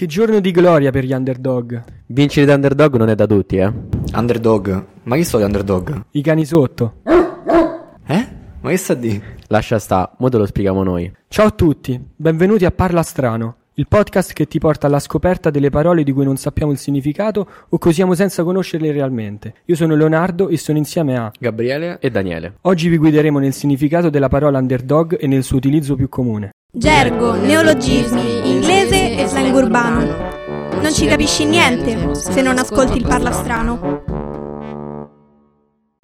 Che giorno di gloria per gli underdog. Vincere da underdog non è da tutti, eh. Underdog? Ma chi sono gli underdog? I cani sotto. Eh? Ma che sta di? Lascia sta, mo te lo spieghiamo noi. Ciao a tutti, benvenuti a Parla Strano, il podcast che ti porta alla scoperta delle parole di cui non sappiamo il significato o cosiamo senza conoscerle realmente. Io sono Leonardo e sono insieme a... Gabriele? E Daniele. Oggi vi guideremo nel significato della parola underdog e nel suo utilizzo più comune. Gergo, neologismi, urbano. Non ci capisci niente se non ascolti il parla strano.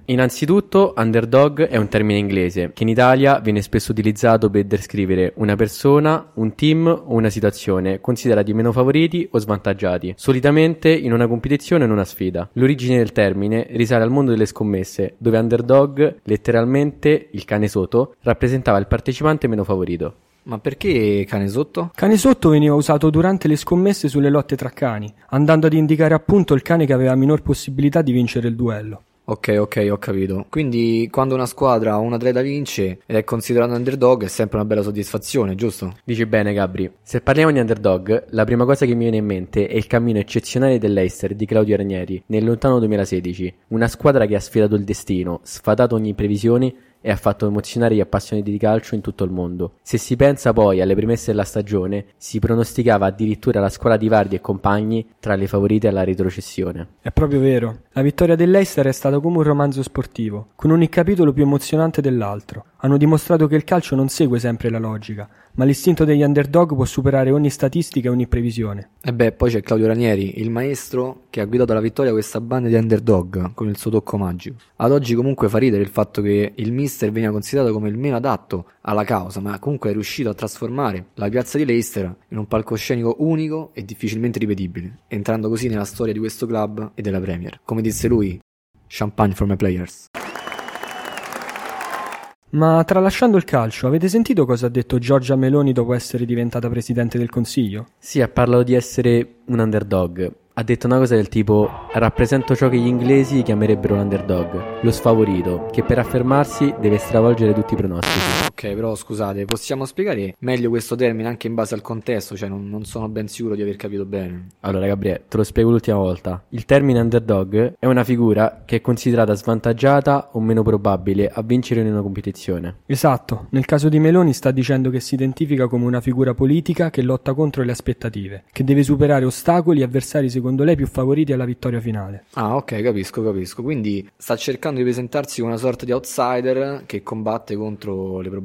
Innanzitutto, underdog è un termine inglese che in Italia viene spesso utilizzato per descrivere una persona, un team o una situazione considerati meno favoriti o svantaggiati, solitamente in una competizione o in una sfida. L'origine del termine risale al mondo delle scommesse, dove underdog, letteralmente il cane sotto, rappresentava il partecipante meno favorito. Ma perché cane sotto? Cane sotto veniva usato durante le scommesse sulle lotte tra cani, andando ad indicare appunto il cane che aveva minor possibilità di vincere il duello. Ok, ok, ho capito. Quindi quando una squadra o un atleta vince ed è considerato underdog è sempre una bella soddisfazione, giusto? Dici bene, Gabri. Se parliamo di underdog, la prima cosa che mi viene in mente è il cammino eccezionale dell'Eister di Claudio Ranieri nel lontano 2016. Una squadra che ha sfidato il destino, sfatato ogni previsione e ha fatto emozionare gli appassionati di calcio in tutto il mondo. Se si pensa poi alle premesse della stagione, si pronosticava addirittura la squadra di Vardi e compagni tra le favorite alla retrocessione. È proprio vero. La vittoria dell'Eister è stata come un romanzo sportivo, con ogni capitolo più emozionante dell'altro. Hanno dimostrato che il calcio non segue sempre la logica, ma l'istinto degli underdog può superare ogni statistica e ogni previsione. E beh, poi c'è Claudio Ranieri, il maestro che ha guidato alla vittoria questa banda di underdog con il suo tocco magico. Ad oggi comunque fa ridere il fatto che il mister veniva considerato come il meno adatto alla causa, ma comunque è riuscito a trasformare la piazza di Leicester in un palcoscenico unico e difficilmente ripetibile, entrando così nella storia di questo club e della Premier. Come disse lui, champagne for my players. Ma tralasciando il calcio, avete sentito cosa ha detto Giorgia Meloni dopo essere diventata presidente del Consiglio? Sì, ha parlato di essere un underdog. Ha detto una cosa del tipo: rappresento ciò che gli inglesi chiamerebbero un underdog, lo sfavorito, che per affermarsi deve stravolgere tutti i pronostici. Ok, però scusate, possiamo spiegare meglio questo termine anche in base al contesto? Cioè, non, non sono ben sicuro di aver capito bene. Allora, Gabriele, te lo spiego l'ultima volta. Il termine underdog è una figura che è considerata svantaggiata o meno probabile a vincere in una competizione. Esatto, nel caso di Meloni sta dicendo che si identifica come una figura politica che lotta contro le aspettative, che deve superare ostacoli e avversari secondo lei più favoriti alla vittoria finale. Ah, ok, capisco, capisco. Quindi sta cercando di presentarsi come una sorta di outsider che combatte contro le probabilità.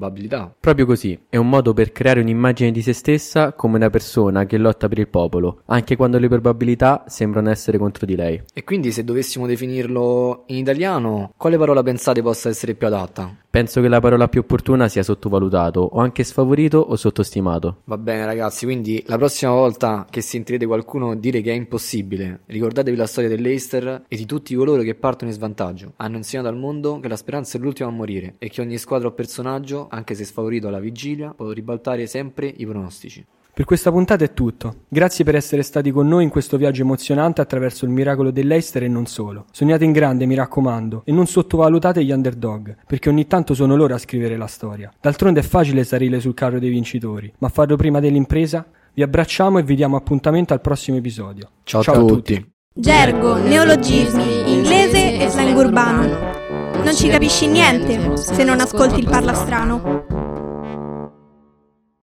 Proprio così, è un modo per creare un'immagine di se stessa come una persona che lotta per il popolo, anche quando le probabilità sembrano essere contro di lei. E quindi se dovessimo definirlo in italiano, quale parola pensate possa essere più adatta? Penso che la parola più opportuna sia sottovalutato, o anche sfavorito o sottostimato. Va bene ragazzi, quindi la prossima volta che sentirete qualcuno dire che è impossibile, ricordatevi la storia dell'Eister e di tutti coloro che partono in svantaggio. Hanno insegnato al mondo che la speranza è l'ultima a morire e che ogni squadra o personaggio, anche se sfavorito alla vigilia, può ribaltare sempre i pronostici. Per questa puntata è tutto. Grazie per essere stati con noi in questo viaggio emozionante attraverso il miracolo dell'Eister e non solo. Sognate in grande, mi raccomando, e non sottovalutate gli underdog, perché ogni tanto sono loro a scrivere la storia. D'altronde è facile salire sul carro dei vincitori, ma farlo prima dell'impresa? Vi abbracciamo e vi diamo appuntamento al prossimo episodio. Ciao, a tutti. Gergo, neologismi, inglese e slang urbano. Non ci capisci niente se non ascolti il parla strano.